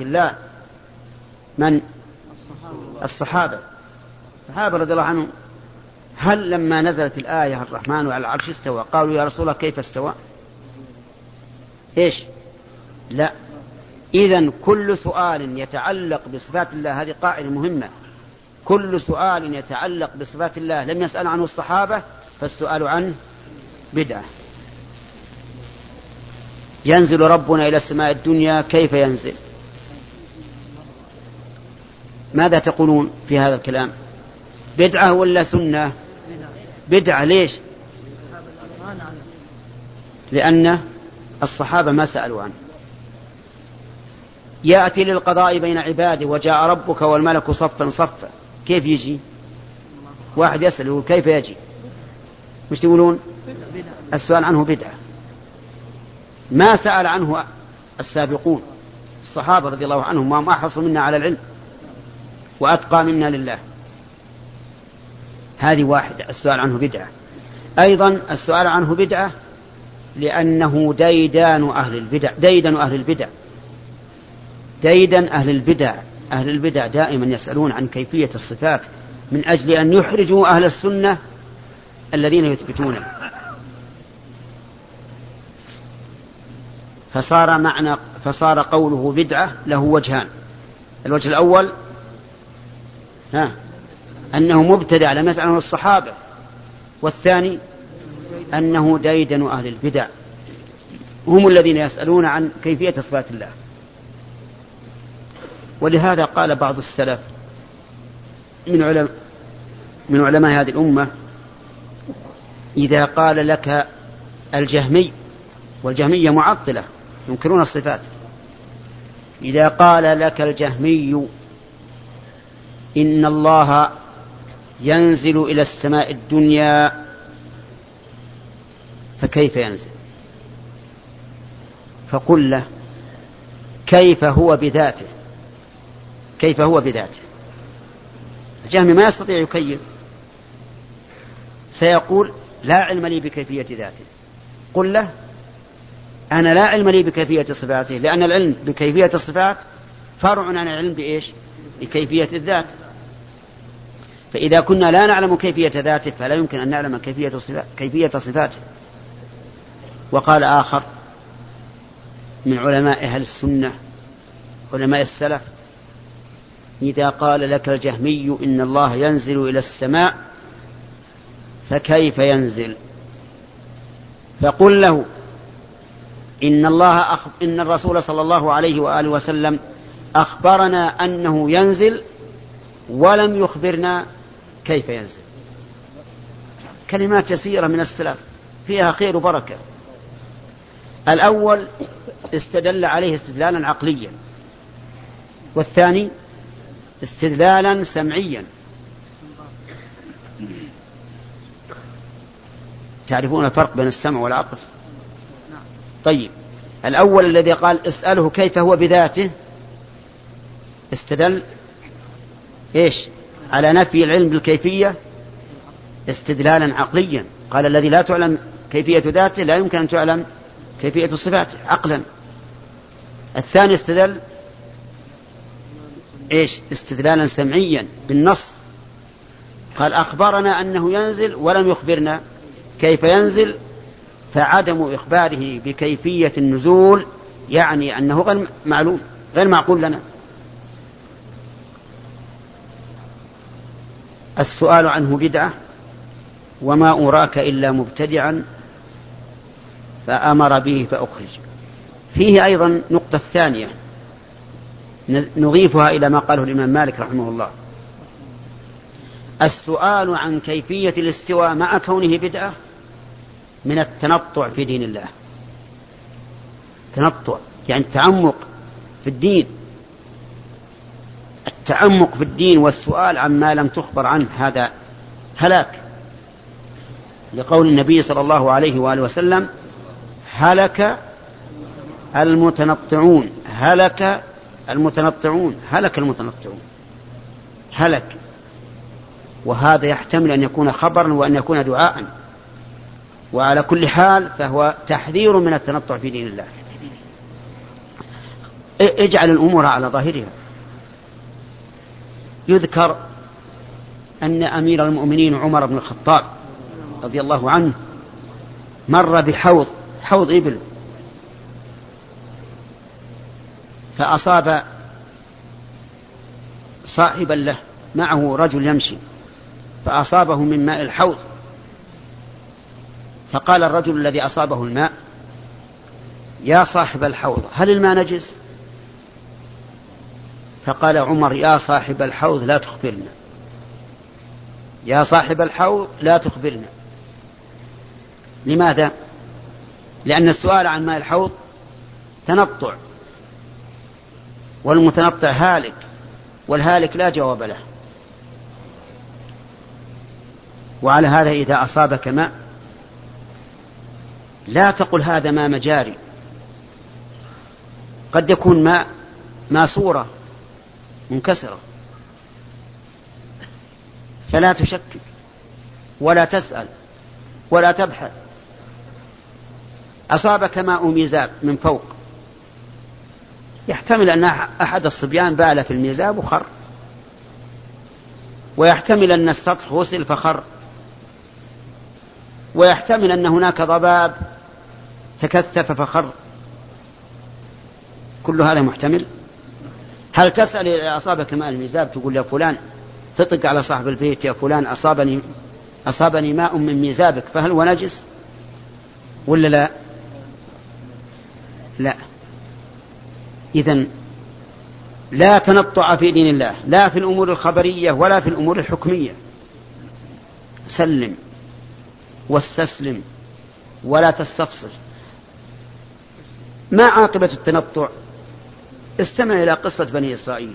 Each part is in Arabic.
الله. من؟ الصحابة. الصحابة رضي الله عنهم هل لما نزلت الآية الرحمن على العرش استوى؟ قالوا يا رسول الله كيف استوى؟ إيش؟ لا. إذا كل سؤال يتعلق بصفات الله هذه قاعدة مهمة. كل سؤال يتعلق بصفات الله لم يسأل عنه الصحابة فالسؤال عنه بدعة. ينزل ربنا إلى السماء الدنيا كيف ينزل؟ ماذا تقولون في هذا الكلام؟ بدعة ولا سنة؟ بدعة ليش؟ لأن الصحابة ما سألوا عنه. يأتي للقضاء بين عباده وجاء ربك والملك صفا صفا. كيف يجي؟ واحد يسأل يقول كيف يجي؟ مش تقولون؟ السؤال عنه بدعة. ما سأل عنه السابقون. الصحابة رضي الله عنهم ما أحرصوا منا على العلم. وأتقى منا لله. هذه واحدة السؤال عنه بدعة. أيضا السؤال عنه بدعة لأنه ديدان أهل البدع ديدن أهل البدع. ديدن أهل البدع أهل البدع دائما يسألون عن كيفية الصفات من أجل أن يحرجوا أهل السنة الذين يثبتونه. فصار معنى فصار قوله بدعة له وجهان. الوجه الأول ها؟ أنه مبتدع لم يسأل عنه الصحابة. والثاني أنه ديدن أهل البدع. هم الذين يسألون عن كيفية صفات الله. ولهذا قال بعض السلف من علماء من علماء هذه الأمة إذا قال لك الجهمي والجهمية معطلة ينكرون الصفات. إذا قال لك الجهمي إن الله ينزل إلى السماء الدنيا فكيف ينزل؟ فقل له كيف هو بذاته؟ كيف هو بذاته؟ الجهمي ما يستطيع يكيف. سيقول لا علم لي بكيفية ذاته. قل له أنا لا علم لي بكيفية صفاته لأن العلم بكيفية الصفات فرع عن العلم بإيش؟ بكيفية الذات. فإذا كنا لا نعلم كيفية ذاته فلا يمكن أن نعلم كيفية, كيفية صفاته. وقال آخر من علماء أهل السنة علماء السلف إذا قال لك الجهمي إن الله ينزل إلى السماء فكيف ينزل؟ فقل له إن الله أخ... إن الرسول صلى الله عليه وآله وسلم أخبرنا أنه ينزل ولم يخبرنا كيف ينزل؟ كلمات يسيرة من السلف فيها خير وبركة. الأول استدل عليه استدلالا عقليا والثاني استدلالا سمعيا. تعرفون الفرق بين السمع والعقل؟ طيب الأول الذي قال اسأله كيف هو بذاته استدل إيش؟ على نفي العلم بالكيفية استدلالا عقليا. قال الذي لا تعلم كيفية ذاته لا يمكن أن تعلم كيفية صفاته عقلا. الثاني استدل إيش؟ استدلالا سمعيا بالنص. قال أخبرنا أنه ينزل ولم يخبرنا كيف ينزل فعدم إخباره بكيفية النزول يعني أنه غير معلوم غير معقول لنا. السؤال عنه بدعة وما أراك إلا مبتدعا فأمر به فأخرج. فيه أيضا نقطة ثانية نضيفها إلى ما قاله الإمام مالك رحمه الله. السؤال عن كيفية الاستواء مع كونه بدعة من التنطع في دين الله. تنطع يعني التعمق في الدين. التعمق في الدين والسؤال عما لم تخبر عنه هذا هلاك. لقول النبي صلى الله عليه وآله وسلم هلك المتنطعون هلك المتنطعون هلك المتنطعون هلك. وهذا يحتمل أن يكون خبرا وأن يكون دعاء. وعلى كل حال فهو تحذير من التنطع في دين الله. اجعل الأمور على ظاهرها. يذكر أن أمير المؤمنين عمر بن الخطاب رضي الله عنه مر بحوض حوض إبل. فأصاب صاحبا له معه رجل يمشي فأصابه من ماء الحوض. فقال الرجل الذي أصابه الماء يا صاحب الحوض هل الماء نجس؟ فقال عمر يا صاحب الحوض لا تخبرنا. يا صاحب الحوض لا تخبرنا. لماذا؟ لأن السؤال عن ماء الحوض تنطع والمتنطع هالك والهالك لا جواب له. وعلى هذا إذا أصابك ماء لا تقل هذا ماء مجاري. قد يكون ماء ماسورة منكسرة. فلا تشكك ولا تسأل ولا تبحث. أصابك ماء ميزاب من فوق. يحتمل أن أحد الصبيان بال في الميزاب وخر. ويحتمل أن السطح وصل فخر. ويحتمل أن هناك ضباب تكثف فخر. كل هذا محتمل. هل تسأل إذا أصابك ماء الميزاب تقول يا فلان تطق على صاحب البيت يا فلان أصابني أصابني ماء من ميزابك فهل هو نجس؟ ولا لا؟ لا. إذا لا تنطع في دين الله لا في الأمور الخبرية ولا في الأمور الحكمية. سلم واستسلم ولا تستفصل. ما عاقبة التنطع؟ استمع إلى قصة بني إسرائيل.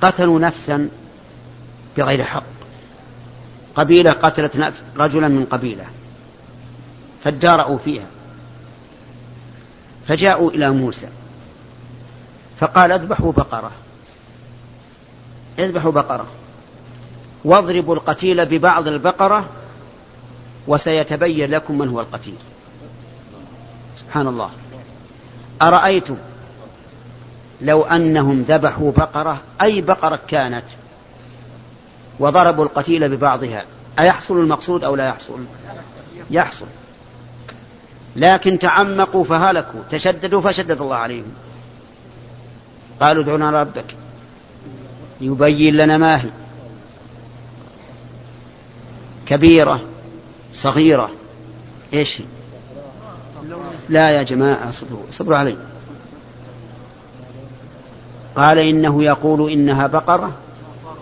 قتلوا نفسا بغير حق. قبيلة قتلت رجلا من قبيلة فادارأوا فيها. فجاءوا إلى موسى فقال اذبحوا بقرة اذبحوا بقرة واضربوا القتيل ببعض البقرة وسيتبين لكم من هو القتيل. سبحان الله. أرأيتم لو أنهم ذبحوا بقرة أي بقرة كانت؟ وضربوا القتيل ببعضها. أيحصل المقصود أو لا يحصل؟ يحصل. لكن تعمقوا فهلكوا. تشددوا فشدد الله عليهم. قالوا ادعنا ربك. يبين لنا ما هي. كبيرة صغيرة. إيش هي؟ لا يا جماعة صبروا صبروا علي. قال إنه يقول إنها بقرة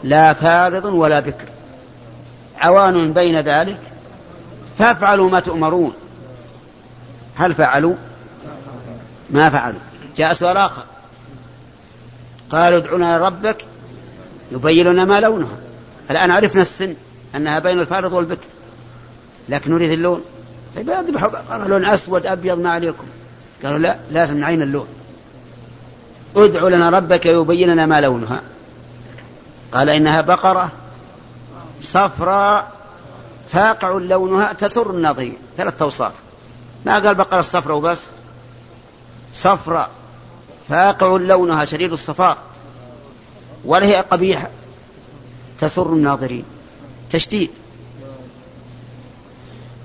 لا فارض ولا بكر. عوان بين ذلك فافعلوا ما تؤمرون. هل فعلوا؟ ما فعلوا. جاء سؤال آخر. قالوا ادعنا ربك يبين لنا ما لونها. الآن عرفنا السن أنها بين الفارض والبكر لكن نريد اللون. طيب اذبحوا بقرة لون أسود أبيض ما عليكم. قالوا لا لازم نعين اللون. ادع لنا ربك يبين لنا ما لونها. قال إنها بقرة صفراء فاقع لونها تسر الناظرين ثلاث أوصاف. ما قال بقرة صفراء وبس؟ صفراء فاقع لونها شديد الصفاء ولا هي قبيحة تسر الناظرين. تشديد.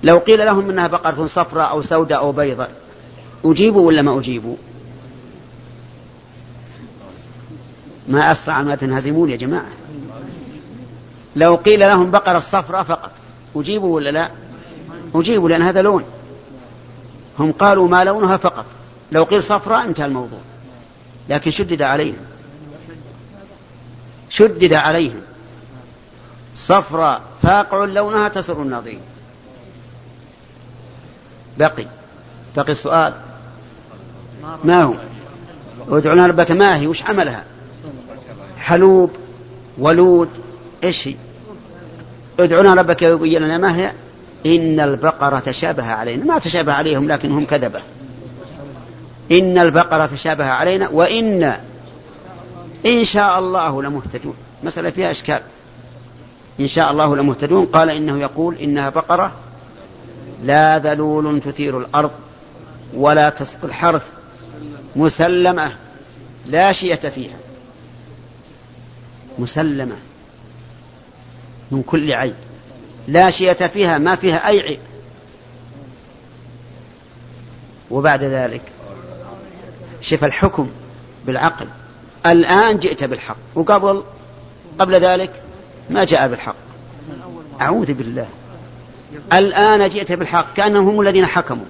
لو قيل لهم إنها بقرة صفراء أو سوداء أو بيضاء أجيبوا ولا ما أجيبوا؟ ما أسرع ما تنهزمون يا جماعة. لو قيل لهم بقرة صفراء فقط أجيبوا ولا لا؟ أجيبوا لأن هذا لون. هم قالوا ما لونها فقط. لو قيل صفراء انتهى الموضوع. لكن شدد عليهم. شدد عليهم. صفراء فاقع لونها تسر الناظرين بقي. بقي السؤال. ما هو؟ ادعونا ربك ما هي؟ وش عملها؟ حلوب ولود إيش هي؟ ادعونا ربك يبين لنا ما هي؟ إن البقرة تشابه علينا. ما تشابه عليهم لكن هم كذبة. إن البقرة تشابه علينا وإن إن شاء الله لمهتدون. مسألة فيها إشكال. إن شاء الله لمهتدون. قال إنه يقول إنها بقرة لا ذلول تثير الأرض ولا تسقي الحرث مسلمة لا شية فيها. مسلمة من كل عيب لا شية فيها ما فيها أي عيب وبعد ذلك شف الحكم بالعقل. الآن جئت بالحق. وقبل قبل ذلك ما جاء بالحق. أعوذ بالله. الآن جئت بالحق كأنهم هم الذين حكموا.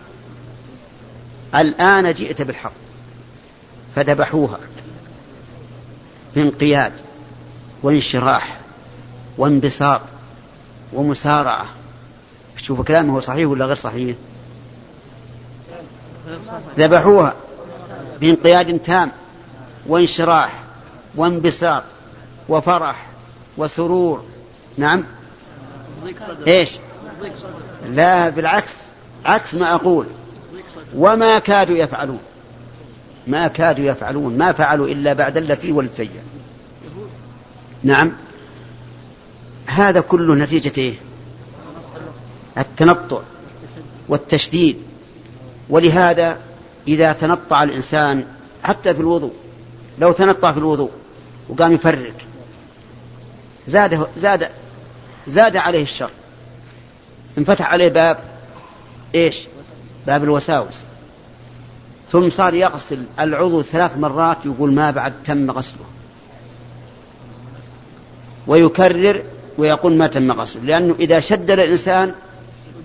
الآن جئت بالحق فذبحوها بانقياد وانشراح وانبساط ومسارعة. شوفوا كلامه هو صحيح ولا غير صحيح؟ ذبحوها بانقياد تام وانشراح وانبساط وفرح وسرور. نعم. إيش؟ لا بالعكس عكس ما أقول. وما كادوا يفعلون. ما كادوا يفعلون. ما فعلوا إلا بعد التي والتي نعم. هذا كله نتيجة إيه؟ التنطع والتشديد. ولهذا إذا تنطع الإنسان حتى في الوضوء لو تنطع في الوضوء وقام يفرق زاد زاد زاد عليه الشر. انفتح عليه باب إيش؟ باب الوساوس. ثم صار يغسل العضو ثلاث مرات يقول ما بعد تم غسله. ويكرر ويقول ما تم غسله لأنه إذا شدد الإنسان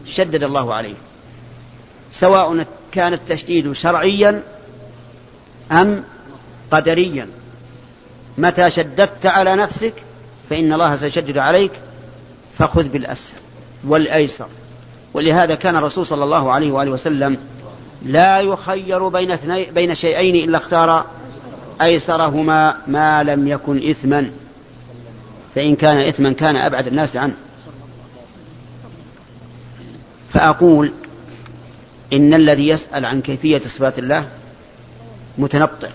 شدد الله عليه. سواء كان التشديد شرعيا أم قدريا. متى شددت على نفسك فإن الله سيشدد عليك فخذ بالأسهل. والأيسر. ولهذا كان الرسول صلى الله عليه وآله وسلم لا يخير بين بين شيئين إلا اختار أيسرهما ما لم يكن إثما. فإن كان إثما كان أبعد الناس عنه. فأقول إن الذي يسأل عن كيفية صفات الله متنطع.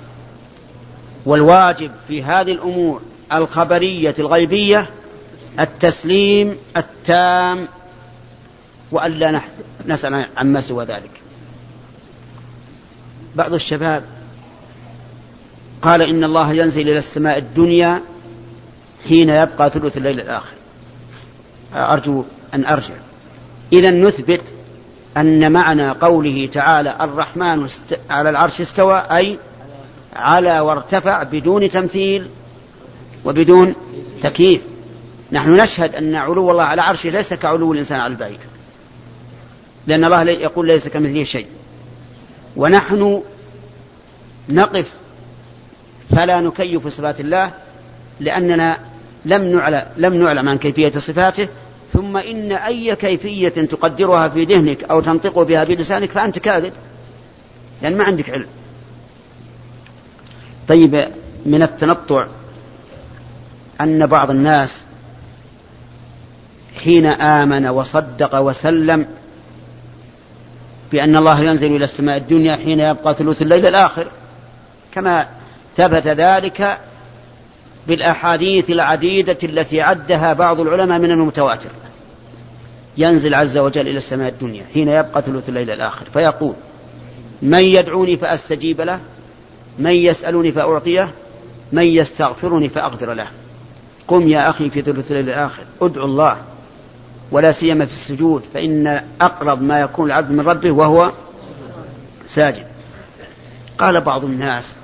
والواجب في هذه الأمور الخبرية الغيبية التسليم التام وألا نسأل عما سوى ذلك. بعض الشباب قال إن الله ينزل إلى السماء الدنيا حين يبقى ثلث الليل الآخر. أرجو أن أرجع. إذا نثبت أن معنى قوله تعالى الرحمن على العرش استوى أي على وارتفع بدون تمثيل وبدون تكييف. نحن نشهد أن علو الله على عرشه ليس كعلو الإنسان على البعيد لأن الله يقول ليس كمثله شيء. ونحن نقف فلا نكيف صفات الله لأننا لم نعلم لم نعلم عن كيفية صفاته ثم إن أي كيفية تقدرها في ذهنك أو تنطق بها بلسانك فأنت كاذب. لأن ما عندك علم. طيب من التنطع أن بعض الناس حين آمن وصدق وسلم بأن الله ينزل إلى السماء الدنيا حين يبقى ثلث الليل الآخر. كما ثبت ذلك بالأحاديث العديدة التي عدها بعض العلماء من المتواتر. ينزل عز وجل إلى السماء الدنيا حين يبقى ثلث الليل الآخر. فيقول من يدعوني فأستجيب له من يسألني فأعطيه من يستغفرني فأغفر له. قم يا أخي في ثلث الليل الآخر ادعو الله ولا سيما في السجود فإن أقرب ما يكون العبد من ربه وهو ساجد. قال بعض الناس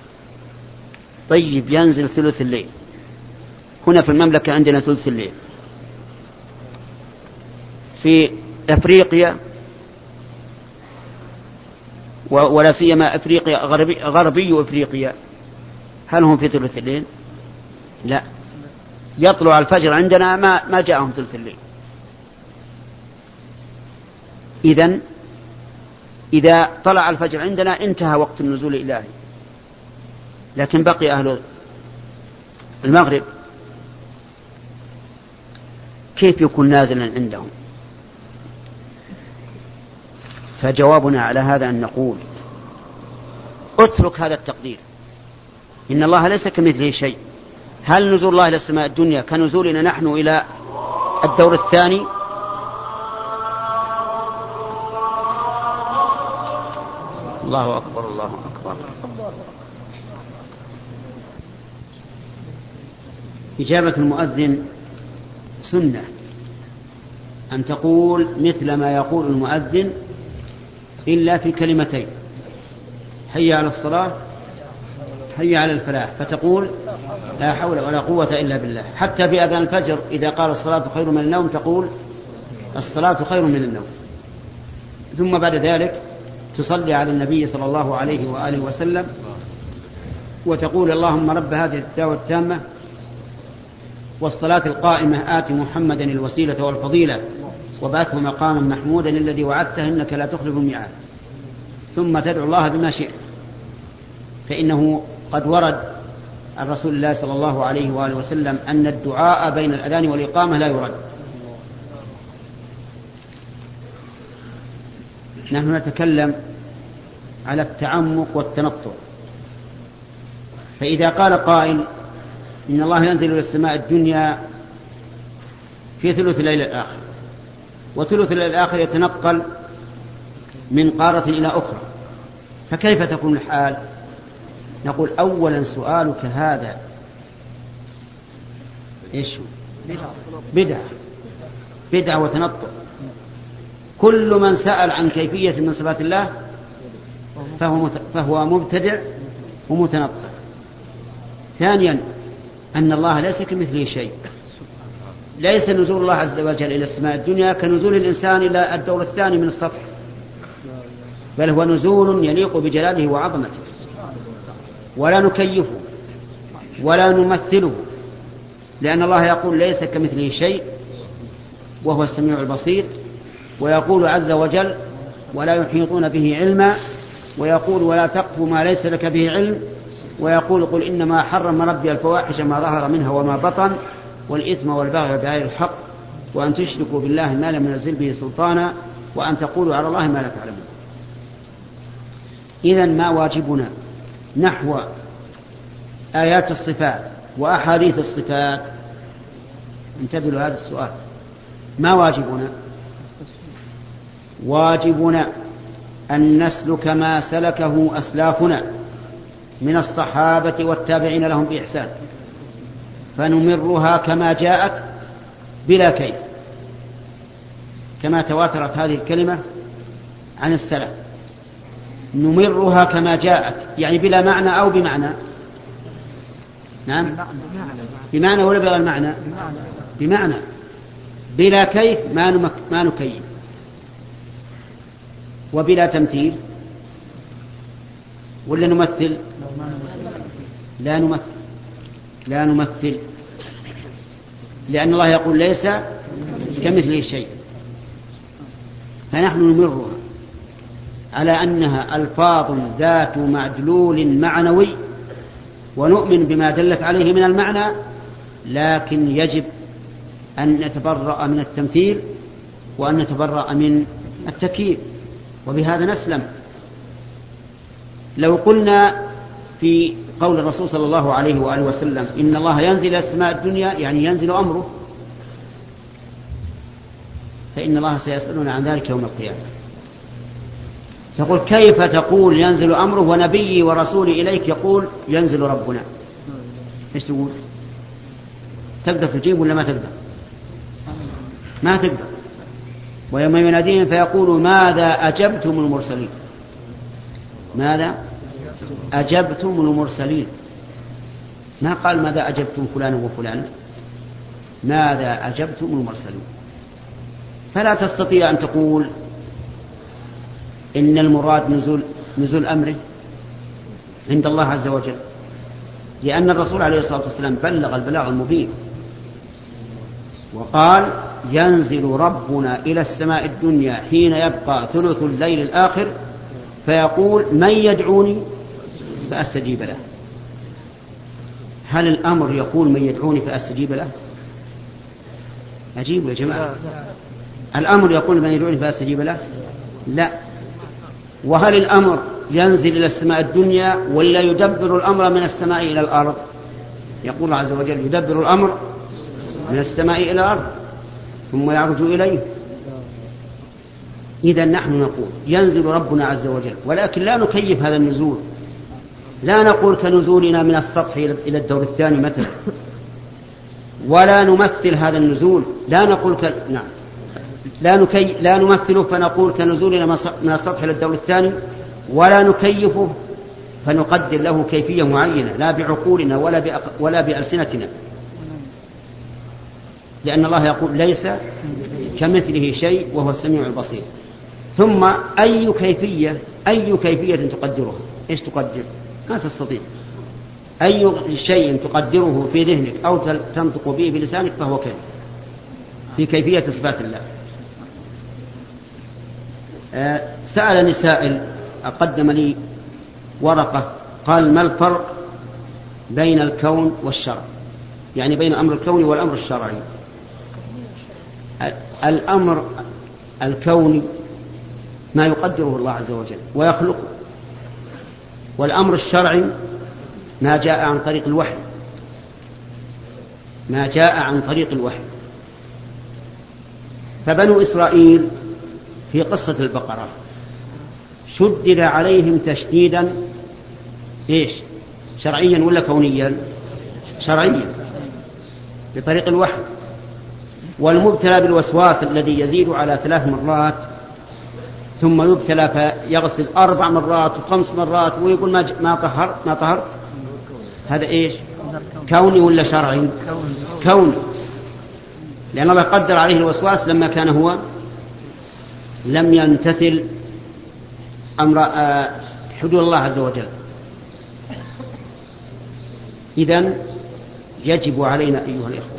طيب ينزل ثلث الليل. هنا في المملكة عندنا ثلث الليل. في أفريقيا ولا سيما أفريقيا غربي, غربي أفريقيا هل هم في ثلث الليل؟ لا. يطلع الفجر عندنا ما ما جاءهم ثلث الليل. إذا إذا طلع الفجر عندنا انتهى وقت النزول الإلهي لكن بقي أهل المغرب كيف يكون نازلا عندهم؟ فجوابنا على هذا أن نقول اترك هذا التقدير. إن الله ليس كمثله شيء. هل نزول الله إلى السماء الدنيا كنزولنا نحن إلى الدور الثاني؟ الله أكبر الله أكبر. إجابة المؤذن سنة أن تقول مثل ما يقول المؤذن إلا في كلمتين حي على الصلاة حي على الفلاح فتقول لا حول ولا قوة إلا بالله. حتى في أذان الفجر إذا قال الصلاة خير من النوم تقول الصلاة خير من النوم. ثم بعد ذلك تصلي على النبي صلى الله عليه وآله وسلم وتقول اللهم رب هذه الدعوة التامة والصلاة القائمة آت محمدا الوسيلة والفضيلة وبعثه مقاما محمودا الذي وعدته إنك لا تخلف الميعاد. ثم تدعو الله بما شئت. فإنه قد ورد عن رسول الله صلى الله عليه وآله وسلم أن الدعاء بين الأذان والإقامة لا يرد. نحن نتكلم على التعمق والتنطع فإذا قال قائل إن الله ينزل إلى السماء الدنيا في ثلث الليل الآخر وثلث الليل الآخر يتنقل من قارة إلى أخرى فكيف تكون الحال؟ نقول أولا سؤالك هذا. إيش؟ بدعة. بدعة. وتنطع كل من سأل عن كيفية من صفات الله فهو فهو مبتدع ومتنطع. ثانيا أن الله ليس كمثله شيء. ليس نزول الله عز وجل إلى السماء الدنيا كنزول الإنسان إلى الدور الثاني من السطح. بل هو نزول يليق بجلاله وعظمته. ولا نكيفه ولا نمثله لأن الله يقول ليس كمثله شيء وهو السميع البصير. ويقول عز وجل ولا يحيطون به علما. ويقول ولا تقف ما ليس لك به علم. ويقول قل إنما حرم ربي الفواحش ما ظهر منها وما بطن والإثم والبغي بغير الحق وأن تشركوا بالله ما لم ينزل به سلطانا وأن تقولوا على الله ما لا تعلمون. إذا ما واجبنا؟ نحو آيات الصفات وأحاديث الصفات. انتبهوا لهذا السؤال. ما واجبنا؟ واجبنا أن نسلك ما سلكه أسلافنا من الصحابة والتابعين لهم بإحسان. فنمرها كما جاءت بلا كيف كما تواترت هذه الكلمة عن السلف. نمرها كما جاءت يعني بلا معنى أو بمعنى. نعم؟ بمعنى ولا بغير المعنى بمعنى. بلا كيف ما ما نكيف وبلا تمثيل ولا نمثل؟ لا نمثل. لا نمثل. لأن الله يقول ليس كمثله شيء. فنحن نمرها على أنها ألفاظ ذات معدلول معنوي ونؤمن بما دلت عليه من المعنى لكن يجب أن نتبرأ من التمثيل وأن نتبرأ من التكييف. وبهذا نسلم. لو قلنا في قول الرسول صلى الله عليه وآله وسلم إن الله ينزل السماء الدنيا يعني ينزل أمره فإن الله سيسألون عن ذلك يوم القيامة. يقول كيف تقول ينزل أمره ونبيي ورسولي إليك يقول ينزل ربنا؟ إيش تقول؟ تقدر تجيب ولا ما تقدر؟ ما تقدر. ويوم يناديهم فيقول ماذا أجبتم المرسلين؟ ماذا أجبتم المرسلين؟ ما قال ماذا أجبتم فلانا وفلانا ماذا أجبتم المرسلين؟ فلا تستطيع أن تقول إن المراد نزول نزول أمره عند الله عز وجل لأن الرسول عليه الصلاة والسلام بلغ البلاغ المبين وقال ينزل ربنا إلى السماء الدنيا حين يبقى ثلث الليل الآخر فيقول من يدعوني؟ فأستجيب له. هل الأمر يقول من يدعوني فأستجيب له؟ أجيب يا جماعة. الأمر يقول من يدعوني فأستجيب له؟ لا. وهل الأمر ينزل إلى السماء الدنيا ولا يدبر الأمر من السماء إلى الأرض؟ يقول الله عز وجل يدبر الأمر من السماء إلى الأرض. ثم يعرج إليه. إذا نحن نقول ينزل ربنا عز وجل ولكن لا نكيف هذا النزول. لا نقول كنزولنا من السطح إلى الدور الثاني مثلا. ولا نمثل هذا النزول. لا نقول ك... نعم. لا نكي... لا نمثله فنقول كنزولنا من السطح إلى الدور الثاني ولا نكيفه فنقدر له كيفية معينة لا بعقولنا ولا بأق... ولا بألسنتنا. لأن الله يقول ليس كمثله شيء وهو السميع البصير. ثم أي كيفية أي كيفية تقدرها إيش تقدر؟ ما تستطيع. أي شيء تقدره في ذهنك أو تنطق به بلسانك فهو كذب. في كيفية صفات الله. آه، سألني سائل قدم لي ورقة قال ما الفرق بين الكون والشرع؟ يعني بين الأمر الكوني والأمر الشرعي. الأمر الكوني ما يقدره الله عز وجل ويخلقه والأمر الشرعي ما جاء عن طريق الوحي ما جاء عن طريق الوحي. فبنو إسرائيل في قصة البقرة شدد عليهم تشديدا إيش؟ شرعيا ولا كونيا؟ شرعيا بطريق الوحي. والمبتلى بالوسواس الذي يزيد على ثلاث مرات ثم يبتلى فيغسل أربع مرات وخمس مرات ويقول ما ما طهرت ما طهرت هذا إيش؟ كوني ولا شرعي؟ كوني لأن الله قدر عليه الوسواس لما كان هو لم يمتثل أمر آه، حدود الله عز وجل إذا يجب علينا أيها الإخوة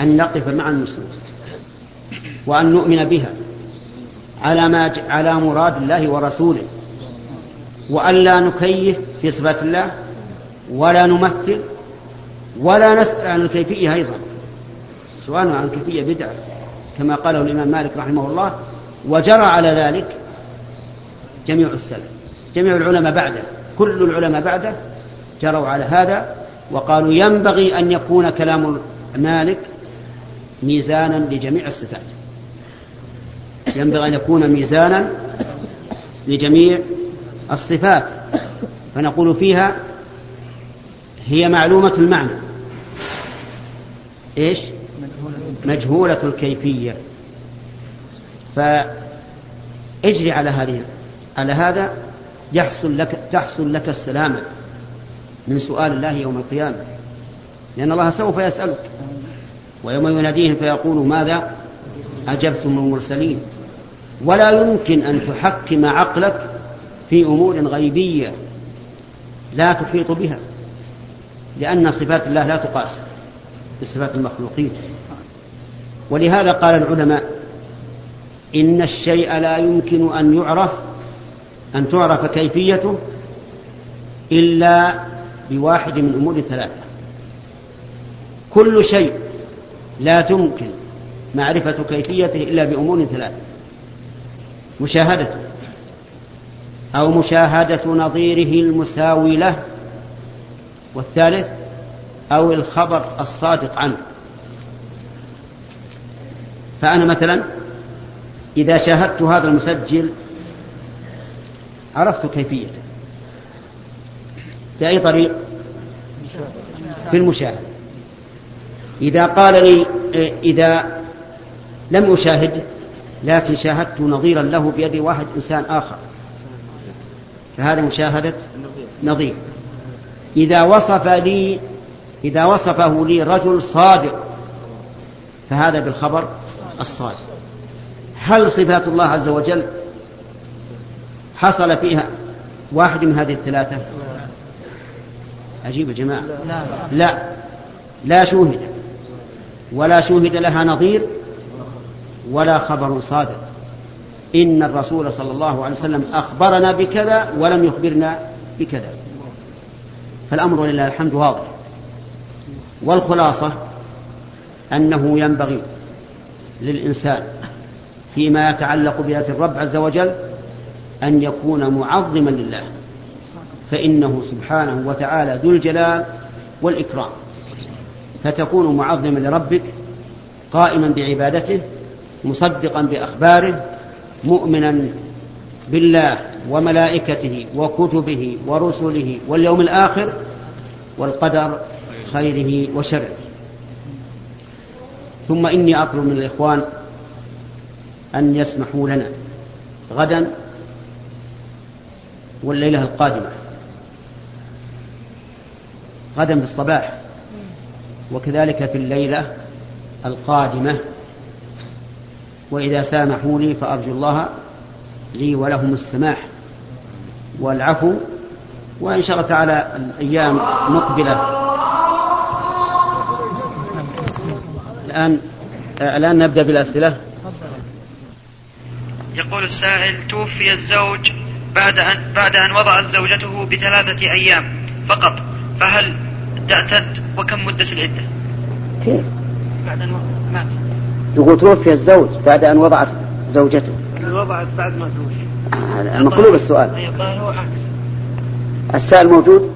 أن نقف مع النصوص وأن نؤمن بها على ما على مراد الله ورسوله وأن لا نكيف في صفات الله ولا نمثل ولا نسأل عن الكيفية أيضا. سؤال عن الكيفية بدعة كما قاله الإمام مالك رحمه الله وجرى على ذلك جميع السلف جميع العلماء بعده كل العلماء بعده جروا على هذا وقالوا ينبغي أن يكون كلام مالك ميزانا لجميع الصفات. ينبغي أن يكون ميزانا لجميع الصفات. فنقول فيها هي معلومة المعنى. إيش؟ مجهولة الكيفية. فاجري على هذه على هذا يحصل لك تحصل لك السلامة من سؤال الله يوم القيامة. لأن الله سوف يسألك. ويوم يناديهم فيقول ماذا؟ أجبتم المرسلين. ولا يمكن أن تحكم عقلك في أمور غيبية لا تحيط بها لأن صفات الله لا تقاس بصفات المخلوقين. ولهذا قال العلماء إن الشيء لا يمكن أن يعرف أن تعرف كيفيته إلا بواحد من أمور ثلاثة. كل شيء لا تمكن معرفة كيفيته إلا بأمور ثلاثة. مشاهدته أو مشاهدة نظيره المساوي له. والثالث أو الخبر الصادق عنه. فأنا مثلا إذا شاهدت هذا المسجل عرفت كيفيته. بأي طريق؟ في المشاهدة. إذا قال لي إذا لم أشاهد لكن شاهدت نظيرا له بيد واحد إنسان آخر. فهذا مشاهدة نظير. إذا وصف لي إذا وصفه لي رجل صادق فهذا بالخبر الصادق. هل صفات الله عز وجل حصل فيها واحد من هذه الثلاثة؟ عجيب يا جماعة. لا. لا شوهد. ولا شوهد لها نظير ولا خبر صادق. إن الرسول صلى الله عليه وسلم أخبرنا بكذا ولم يخبرنا بكذا. فالأمر ولله الحمد واضح. والخلاصة أنه ينبغي للإنسان فيما يتعلق بذات الرب عز وجل أن يكون معظما لله. فإنه سبحانه وتعالى ذو الجلال والإكرام. فتكون معظما لربك قائما بعبادته مصدقا بأخباره مؤمنا بالله وملائكته وكتبه ورسله واليوم الآخر والقدر خيره وشره. ثم إني أطلب من الإخوان أن يسمحوا لنا غدا والليلة القادمة. غدا في الصباح وكذلك في الليلة القادمة وإذا سامحوا لي فأرجو الله لي ولهم السماح والعفو وإن شاء الله تعالى الأيام مقبلة. الآن الآن نبدأ بالأسئلة. يقول السائل توفي الزوج بعد أن بعد أن وضعت زوجته بثلاثة أيام فقط فهل تعتد وكم مدة العدة؟ كيف؟ بعد أن مات. يقول توفي الزوج بعد أن وضعت زوجته. وضعت بعد ما توفي. المقلوب السؤال. أي الظاهر هو عكس. السائل موجود؟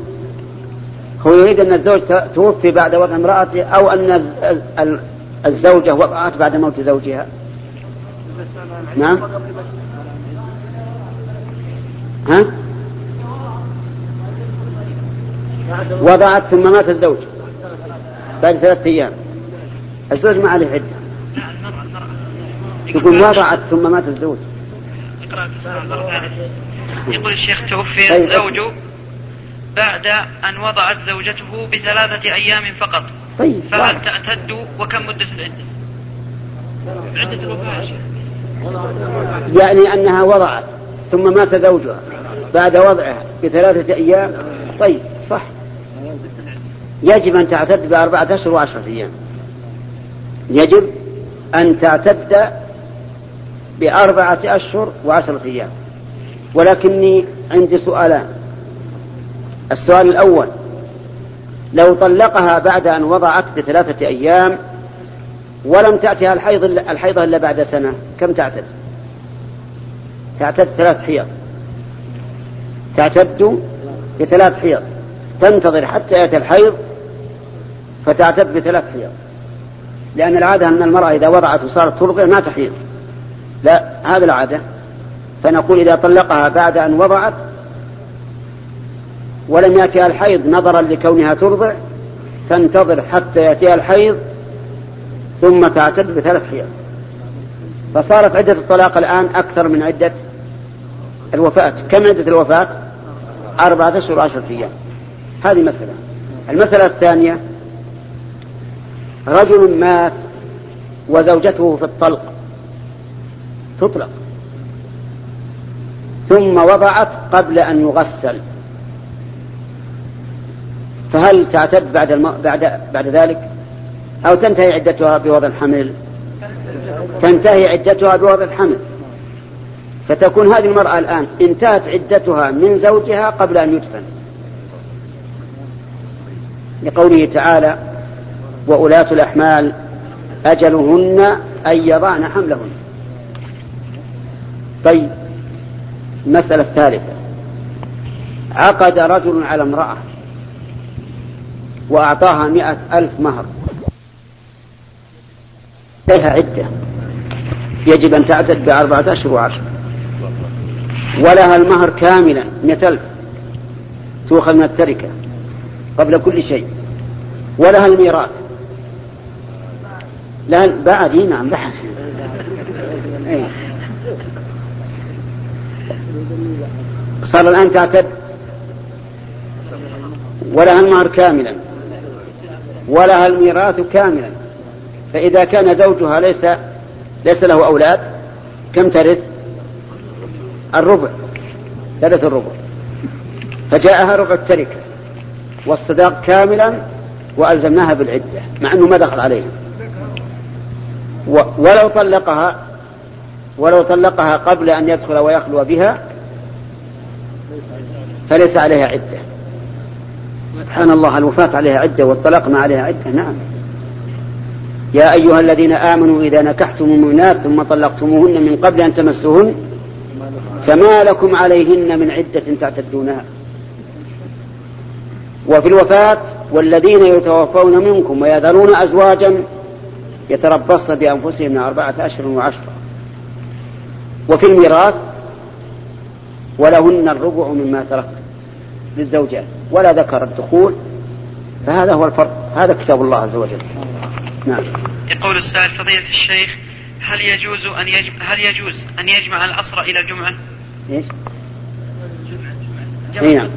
هو يريد أن الزوج توفي بعد وضع امرأته أو أن الزوجة وضعت بعد موت زوجها؟ نعم. ها؟ وضعت ثم مات الزوج بعد ثلاثة أيام. الزوج ما عليه عدة. يقول وضعت ثم مات الزوج. يقول الشيخ توفي طيب. الزوج بعد أن وضعت زوجته بثلاثة أيام فقط. طيب فهل تعتد وكم مدة العدة؟ عدة الوفاة يا شيخ. يعني أنها وضعت ثم مات زوجها بعد وضعها بثلاثة أيام. طيب صح. يجب أن تعتد بأربعة أشهر وعشرة أيام. يجب أن تعتد بأربعة أشهر وعشرة أيام. ولكني عندي سؤالان. السؤال الأول لو طلقها بعد أن وضعت بثلاثة أيام ولم تأتها الحيض الحيضة إلا بعد سنة كم تعتد؟ تعتد ثلاث حيض. تعتد بثلاث حيض. تنتظر حتى يأتي الحيض فتعتد بثلاث حيض لأن العادة أن المرأة إذا وضعت وصارت ترضع ما تحيض. لا هذا العادة. فنقول إذا طلقها بعد أن وضعت ولم يأتيها الحيض نظرا لكونها ترضع تنتظر حتى يأتيها الحيض ثم تعتد بثلاث حيض فصارت عدة الطلاق الآن أكثر من عدة الوفاة. كم عدة الوفاة؟ أربعة أشهر وعشرة أيام. هذه مسألة. المسألة الثانية رجل مات وزوجته في الطلق. تطلق. ثم وضعت قبل أن يغسل. فهل تعتد بعد الم... بعد بعد ذلك؟ أو تنتهي عدتها بوضع الحمل؟ تنتهي عدتها بوضع الحمل. فتكون هذه المرأة الآن انتهت عدتها من زوجها قبل أن يدفن. لقوله تعالى وأولاة الأحمال أجلهن أن يضعن حملهن. طيب المسألة الثالثة. عقد رجل على امرأة وأعطاها مئة ألف مهر. لها عدة. يجب أن تعتد بأربعة أشهر وعشر. ولها المهر كاملا مئة ألف. تؤخذ من التركة قبل كل شيء. ولها الميراث. لا بعد نعم بعد إيه. صار الآن تعتد. ولها المهر كاملا. ولها الميراث كاملا. فإذا كان زوجها ليس ليس له أولاد كم ترث؟ الربع. ترث الربع. فجاءها ربع التركة. والصداق كاملا وألزمناها بالعدة مع أنه ما دخل عليها ولو طلقها ولو طلقها قبل أن يدخل ويخلو بها فليس عليها عدة. سبحان الله الوفاة عليها عدة والطلاق ما عليها عدة. نعم. يا أيها الذين آمنوا إذا نكحتم المؤمنات ثم طلقتموهن من قبل أن تمسوهن فما لكم عليهن من عدة تعتدونها. وفي الوفاة والذين يتوفون منكم ويذرون أزواجا يتربصن بأنفسهن أربعة أشهر وعشرة. وفي الميراث ولهن الربع مما ترك للزوجات ولا ذكر الدخول فهذا هو الفرق. هذا كتاب الله عز وجل. نعم. يقول السائل فضيلة الشيخ هل يجوز أن يجمع هل يجوز أن يجمع العصر إلى الجمعة؟ إيش؟ اي نعم.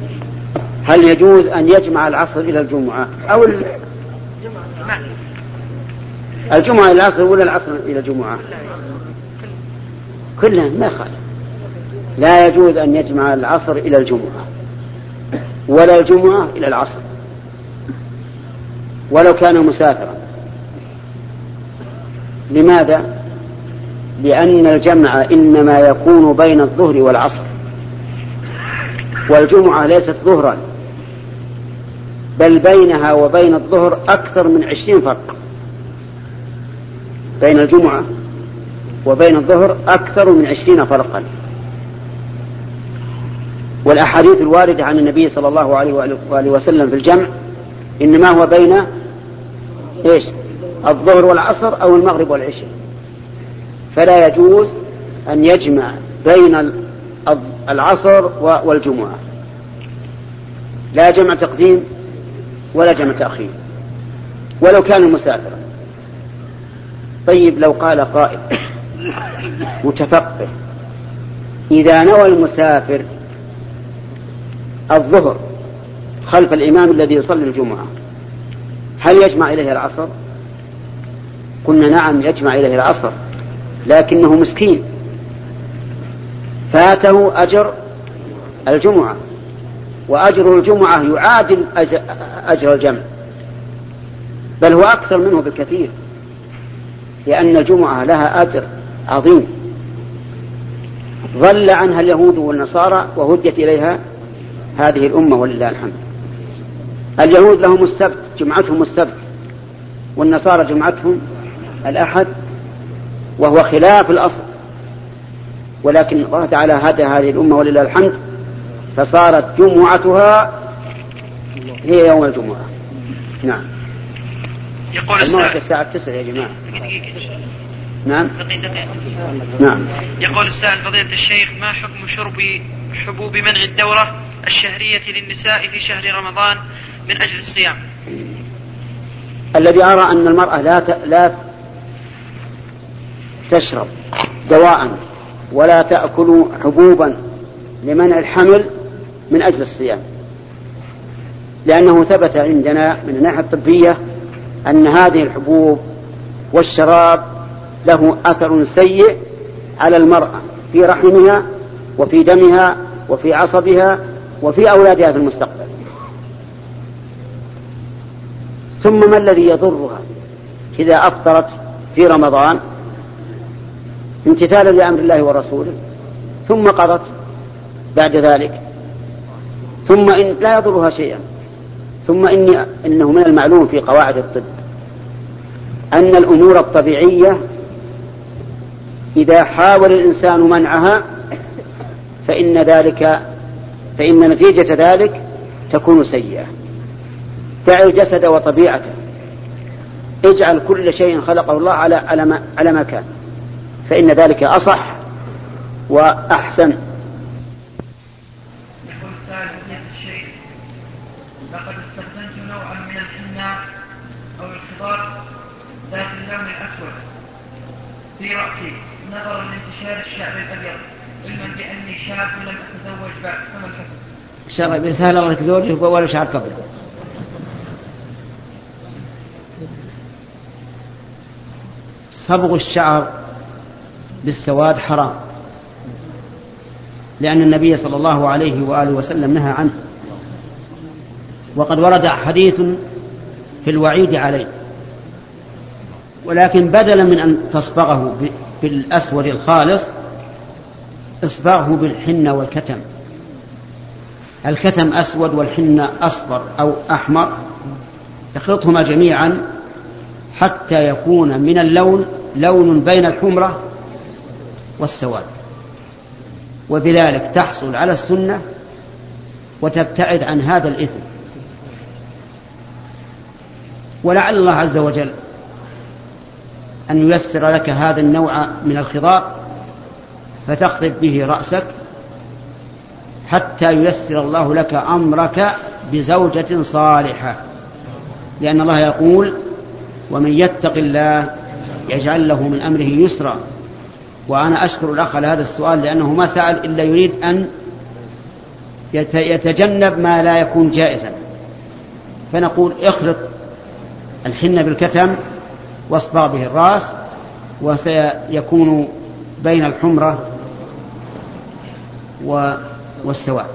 هل يجوز أن يجمع العصر إلى الجمعة؟ أو ال... الجمعة إلى العصر ولا العصر إلى الجمعة؟ كلها ما يخالف. لا يجوز أن يجمع العصر إلى الجمعة ولا الجمعة إلى العصر. ولو كان مسافرا. لماذا؟ لأن الجمع إنما يكون بين الظهر والعصر. والجمعة ليست ظهرا بل بينها وبين الظهر أكثر من عشرين فرق. بين الجمعة وبين الظهر أكثر من عشرين فرقا. والأحاديث الواردة عن النبي صلى الله عليه وآله وسلم في الجمع إنما هو بين إيش؟ الظهر والعصر أو المغرب والعشاء. فلا يجوز أن يجمع بين العصر والجمعة. لا جمع تقديم ولا جمع تأخير. ولو كان مسافرا. طيب لو قال قائل متفقه. إذا نوى المسافر الظهر خلف الإمام الذي يصلي الجمعة هل يجمع إليه العصر؟ قلنا نعم يجمع إليه العصر لكنه مسكين. فاته أجر الجمعة وأجر الجمعة يعادل أجر الجمع بل هو أكثر منه بكثير. لأن الجمعة لها أجر عظيم. ظل عنها اليهود والنصارى وهدت إليها هذه الأمة ولله الحمد. اليهود لهم السبت جمعتهم السبت. والنصارى جمعتهم الأحد وهو خلاف الأصل. ولكن الله تعالى هدى هذه الأمة ولله الحمد فصارت جمعتها هي يوم الجمعة. نعم. يقول الساعة الساعة 9 يا جماعة. نعم. نعم. يقول السائل فضيلة الشيخ ما حكم شرب حبوب منع الدورة الشهرية للنساء في شهر رمضان من أجل الصيام؟ الذي أرى أن المرأة لا لا تشرب دواء ولا تأكل حبوبا لمنع الحمل من أجل الصيام. لأنه ثبت عندنا من الناحية الطبية أن هذه الحبوب والشراب له أثر سيء على المرأة في رحمها وفي دمها وفي عصبها وفي أولادها في المستقبل. ثم ما الذي يضرها إذا أفطرت في رمضان؟ امتثالا لأمر الله ورسوله. ثم قضت بعد ذلك. ثم إن لا يضرها شيئا. ثم إني إنه من المعلوم في قواعد الطب أن الأمور الطبيعية إذا حاول الإنسان منعها فإن ذلك فإن نتيجة ذلك تكون سيئة. دع الجسد وطبيعته. اجعل كل شيء خلقه الله على على ما, ما كان. فإن ذلك أصح وأحسن. ذات اللون الأسود في رأسي نظرا لانتشار الشعر الأبيض علما بأني شاب ولم أتزوج بعد فما الحكم؟ إن شاء الله بيسهل الله زوجه ولا شعر قبله. صبغ الشعر بالسواد حرام لأن النبي صلى الله عليه وآله وسلم نهى عنه. وقد ورد حديث في الوعيد عليه. ولكن بدلا من أن تصبغه بالأسود الخالص اصبغه بالحنة والكتم. الكتم أسود والحنة أصفر أو أحمر اخلطهما جميعا حتى يكون من اللون لون بين الحمرة والسواد. وبذلك تحصل على السنة وتبتعد عن هذا الإثم. ولعل الله عز وجل أن ييسر لك هذا النوع من الخضار فتخطب به رأسك حتى ييسر الله لك أمرك بزوجة صالحة. لأن الله يقول ومن يتق الله يجعل له من أمره يسرا. وأنا أشكر الأخ على هذا السؤال لأنه ما سأل إلا يريد أن يتجنب ما لا يكون جائزا. فنقول اخلط الحنة بالكتم واصبغ به الرأس وسيكون بين الحمرة والسواد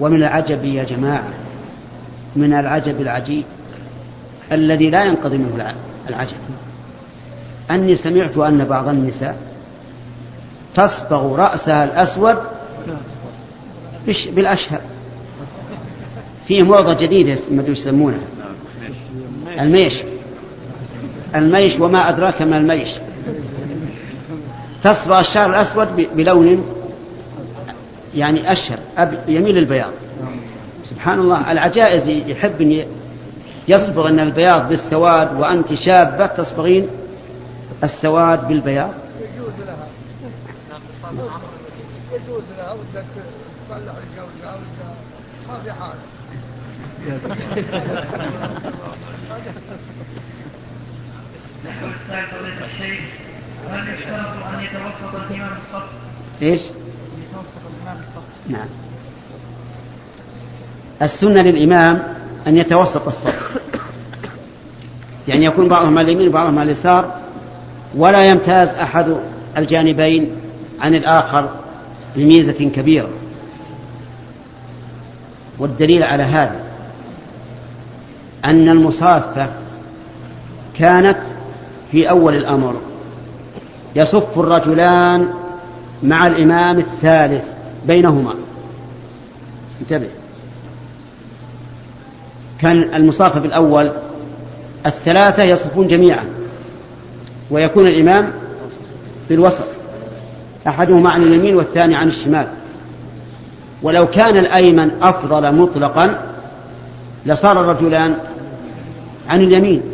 ومن العجب يا جماعة من العجب العجيب الذي لا ينقضي منه العجب. أني سمعت أن بعض النساء تصبغ رأسها الأسود بالأشهر. فيه موضة جديدة ما يسمونها الميش. الميش وما أدراك ما الميش. تصبغ الشعر الأسود بلون يعني أشهر يميل للبياض. سبحان الله العجائز يحب أن يصبغ أن البياض بالسواد وأنت شابة تصبغين السواد بالبياض. يجوز لها يجوز لها ودك ما في حاجة يقول السائل فضيلة الشيخ هل يشترط أن يتوسط الإمام الصف؟ إيش؟ يتوسط الإمام الصف نعم السنة للإمام أن يتوسط الصف يعني يكون بعضهم على اليمين وبعضهم على اليسار ولا يمتاز أحد الجانبين عن الآخر بميزة كبيرة والدليل على هذا أن المصافة كانت في أول الأمر يصف الرجلان مع الإمام الثالث بينهما. انتبه. كان المصافة بالأول الثلاثة يصفون جميعا ويكون الإمام في الوسط أحدهما عن اليمين والثاني عن الشمال. ولو كان الأيمن أفضل مطلقا لصار الرجلان عن اليمين.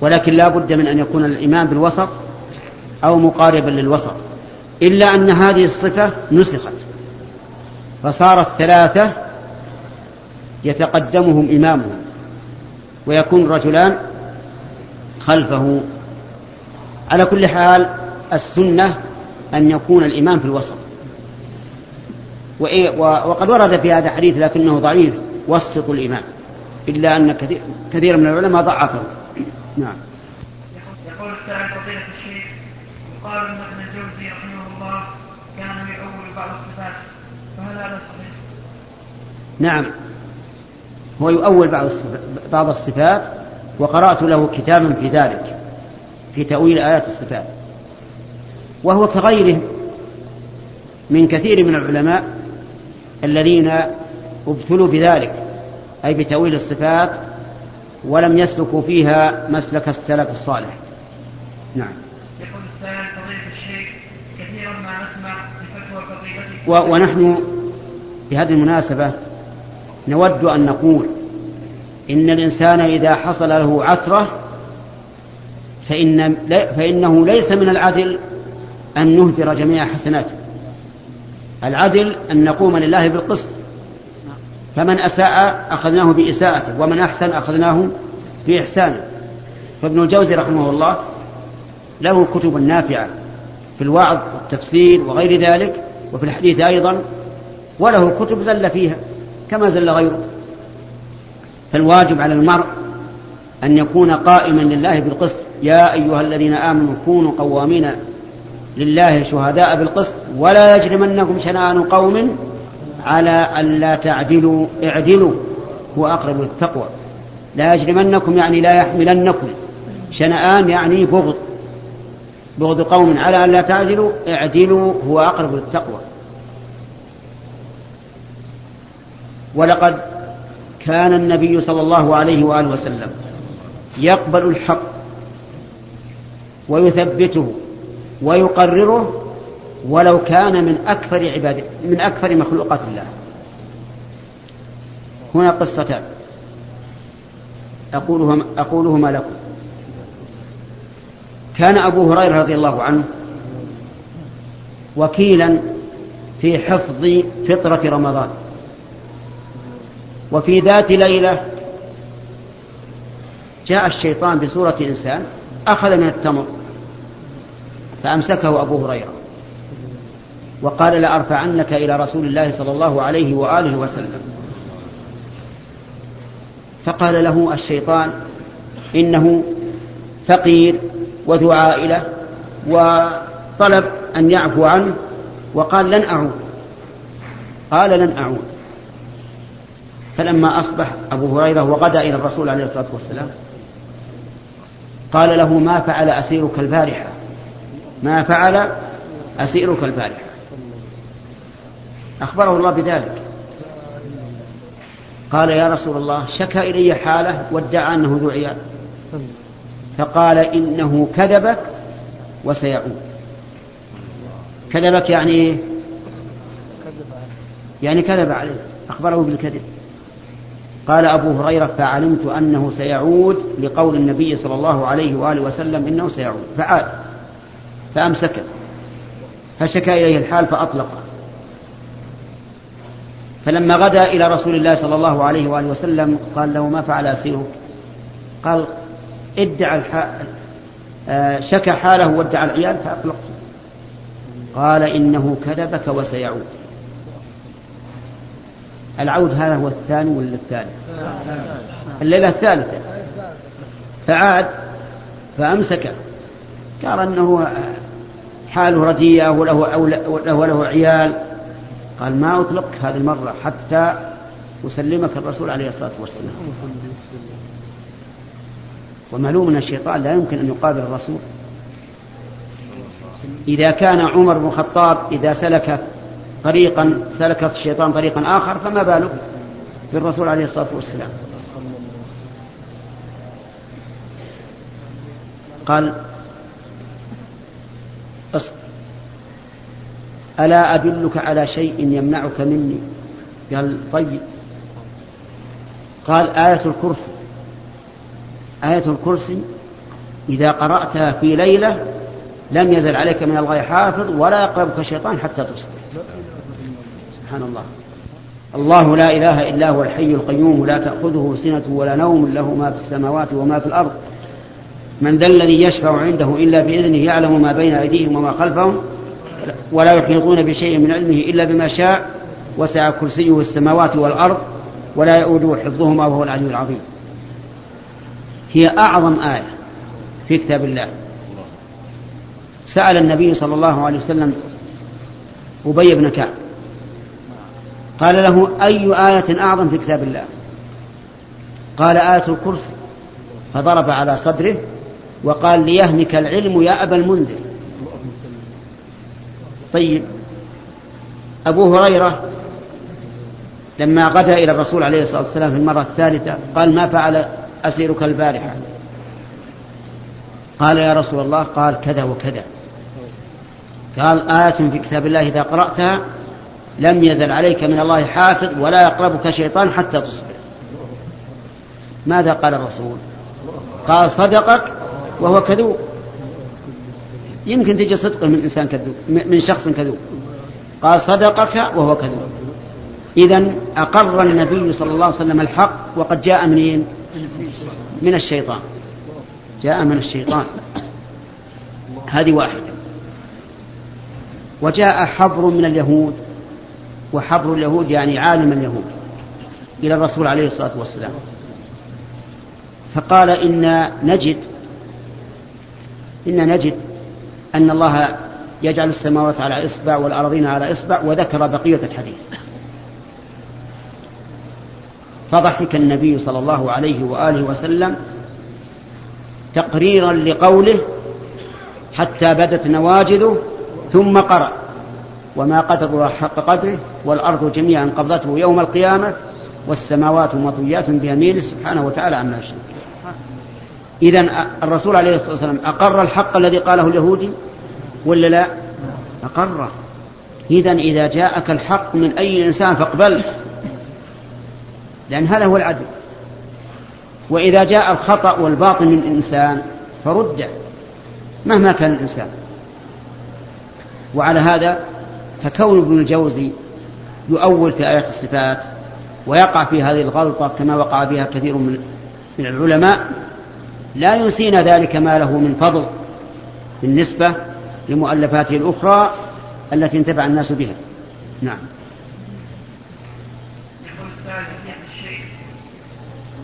ولكن لا بد من أن يكون الإمام بالوسط أو مقاربا للوسط. إلا أن هذه الصفة نسخت. فصار الثلاثة يتقدمهم إمامهم. ويكون الرجلان خلفه. على كل حال السنة أن يكون الإمام في الوسط وقد ورد في هذا حديث لكنه ضعيف. وسط الإمام إلا أن كثير من العلماء ضعفه. نعم. يقول السائل فضيلة الشيخ يقال أن ابن الجوزي رحمه الله كان يؤول بعض الصفات فهل هذا صحيح؟ نعم. هو يؤول بعض الصفات, بعض الصفات وقرأت له كتابا في ذلك في تأويل آيات الصفات. وهو كغيره من كثير من العلماء الذين ابتلوا بذلك أي بتأويل الصفات ولم يسلكوا فيها مسلك السلف الصالح. نعم. يقول السائل فضيلة الشيخ كثيرا ما نسمع بفتوى فضيلتكم ونحن بهذه المناسبة نود أن نقول إن الإنسان إذا حصل له عثرة فإن فإنه ليس من العدل أن نهدر جميع حسناته. العدل أن نقوم لله بالقسط. فمن أساء أخذناه بإساءته ومن أحسن أخذناه بإحسانه فابن الجوزي رحمه الله له كتب نافعة في الوعظ والتفسير وغير ذلك وفي الحديث أيضا وله كتب زل فيها كما زل غيره. فالواجب على المرء أن يكون قائما لله بالقسط. يا أيها الذين آمنوا كونوا قوامين لله شهداء بالقسط ولا يجرمنكم شنآن قوم على ألا تعدلوا اعدلوا هو أقرب للتقوى. لا يجرمنكم يعني لا يحملنكم. شنآن يعني بغض. بغض قوم. على ألا تعدلوا اعدلوا هو أقرب للتقوى. ولقد كان النبي صلى الله عليه وآله وسلم يقبل الحق ويثبته ويقرره ولو كان من أكثر عباد من أكثر مخلوقات الله. هنا قصتان. أقولهما, أقولهما لكم. كان أبو هريرة رضي الله عنه وكيلا في حفظ فطرة رمضان. وفي ذات ليلة جاء الشيطان بصورة إنسان أخذ من التمر فأمسكه أبو هريرة. وقال لأرفعنك إلى رسول الله صلى الله عليه وآله وسلم. فقال له الشيطان إنه فقير وذو عائلة وطلب أن يعفو عنه وقال لن أعود. قال لن أعود. فلما أصبح أبو هريرة وغدا إلى الرسول عليه الصلاة والسلام قال له ما فعل أسيرك البارحة؟ ما فعل أسيرك البارحة؟ أخبره الله بذلك. قال يا رسول الله شكى إلي حالة وادعى أنه ذو عيال فقال إنه كذبك وسيعود. كذبك يعني إيه؟ يعني كذب عليه أخبره بالكذب. قال أبو هريرة فعلمت أنه سيعود لقول النبي صلى الله عليه وآله وسلم إنه سيعود. فعاد فأمسكه فشكى إليه الحال فأطلقه فلما غدا إلى رسول الله صلى الله عليه وآله وسلم قال له ما فعل أسيرك؟ قال ادعى. آه، شكى حاله وادعى العيال فأطلقته قال إنه كذبك وسيعود. العود هذا هو الثاني ولا الثالث؟ الليلة الثالثة. فعاد فأمسك. قال أنه حاله رديئة وله, وله, وله عيال. قال ما أطلقك هذه المرة حتى أسلمك الرسول عليه الصلاة والسلام. ومعلوم أن الشيطان لا يمكن أن يقابل الرسول. إذا كان عمر بن الخطاب إذا سلك طريقا سلك الشيطان طريقا آخر فما بالك بالرسول عليه الصلاة والسلام. قال اصبر ألا أدلك على شيء يمنعك مني؟ قال طيب. قال آية الكرسي. آية الكرسي إذا قرأتها في ليلة لم يزل عليك من الله حافظ ولا يقربك الشيطان حتى تصبح. سبحان الله. الله لا إله إلا هو الحي القيوم لا تأخذه سنة ولا نوم له ما في السماوات وما في الأرض. من ذا الذي يشفع عنده إلا بإذنه يعلم ما بين أيديهم وما خلفهم. ولا يحيطون بشيء من علمه إلا بما شاء وسع كرسيه السماوات والأرض ولا يؤوده حفظهما وهو العلي العظيم. هي أعظم آية في كتاب الله. سأل النبي صلى الله عليه وسلم أبي بن كعب قال له أي آية أعظم في كتاب الله؟ قال آية الكرسي فضرب على صدره وقال ليهنك العلم يا أبا المنذر. طيب. أبو هريرة لما غدا إلى الرسول عليه الصلاة والسلام في المرة الثالثة قال ما فعل أسيرك البارحة؟ قال يا رسول الله قال كذا وكذا. قال آية في كتاب الله إذا قرأتها لم يزل عليك من الله حافظ ولا يقربك شيطان حتى تصبح ماذا قال الرسول؟ قال صدقك وهو كذوب. يمكن تجي صدقه من إنسان كذوب من شخص كذوب. قال صدقك وهو كذوب. إذا أقر النبي صلى الله عليه وسلم الحق وقد جاء منين من الشيطان. جاء من الشيطان. هذه واحدة. وجاء حبر من اليهود. وحبر اليهود يعني عالم اليهود. إلى الرسول عليه الصلاة والسلام. فقال إن نجد إن نجد أن الله يجعل السماوات على إصبع والأرضين على إصبع وذكر بقية الحديث. فضحك النبي صلى الله عليه وآله وسلم تقريرا لقوله حتى بدت نواجذه ثم قرأ. وما قدر الله حق قدره والأرض جميعا قبضته يوم القيامة والسماوات مطويات بيمينه سبحانه وتعالى عما يشرك إذا الرسول عليه الصلاة والسلام أقر الحق الذي قاله اليهودي ولا لا؟ أقره إذا إذا جاءك الحق من أي إنسان فاقبله لأن هذا هو العدل. وإذا جاء الخطأ والباطل من إنسان فرده مهما كان الإنسان. وعلى هذا فكون ابن الجوزي يؤول في آيات الصفات ويقع في هذه الغلطة كما وقع فيها كثير من من العلماء لا ينسينا ذلك ما له من فضل بالنسبة لمؤلفاته الأخرى التي انتفع الناس بها. نعم.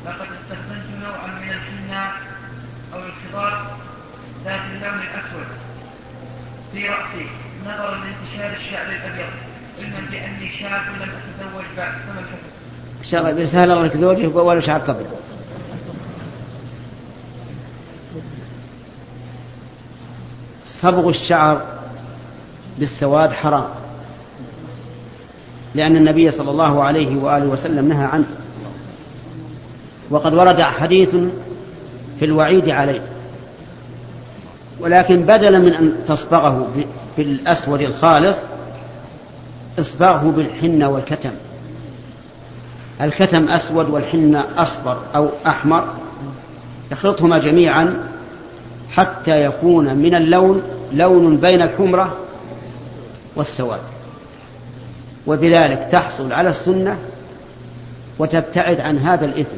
لقد استخدمت نوعا من الحناء أو الخضار ذات اللون الأسود. في رأسي نظرا لانتشار الشعر الأبيض علما بأني شاب لم أتزوج بعد فما الحكم؟ إن شاء الله بيسهل الله لك زوجه ولا شعر قبل صبغ الشعر بالسواد حرام. لأن النبي صلى الله عليه وآله وسلم نهى عنه. وقد ورد حديث في الوعيد عليه. ولكن بدلا من أن تصبغه بالأسود الخالص اصبغه بالحنة والكتم. الكتم أسود والحنة أصفر أو أحمر. اخلطهما جميعا حتى يكون من اللون لون بين الحمرة والسواد. وبذلك تحصل على السنة وتبتعد عن هذا الإثم.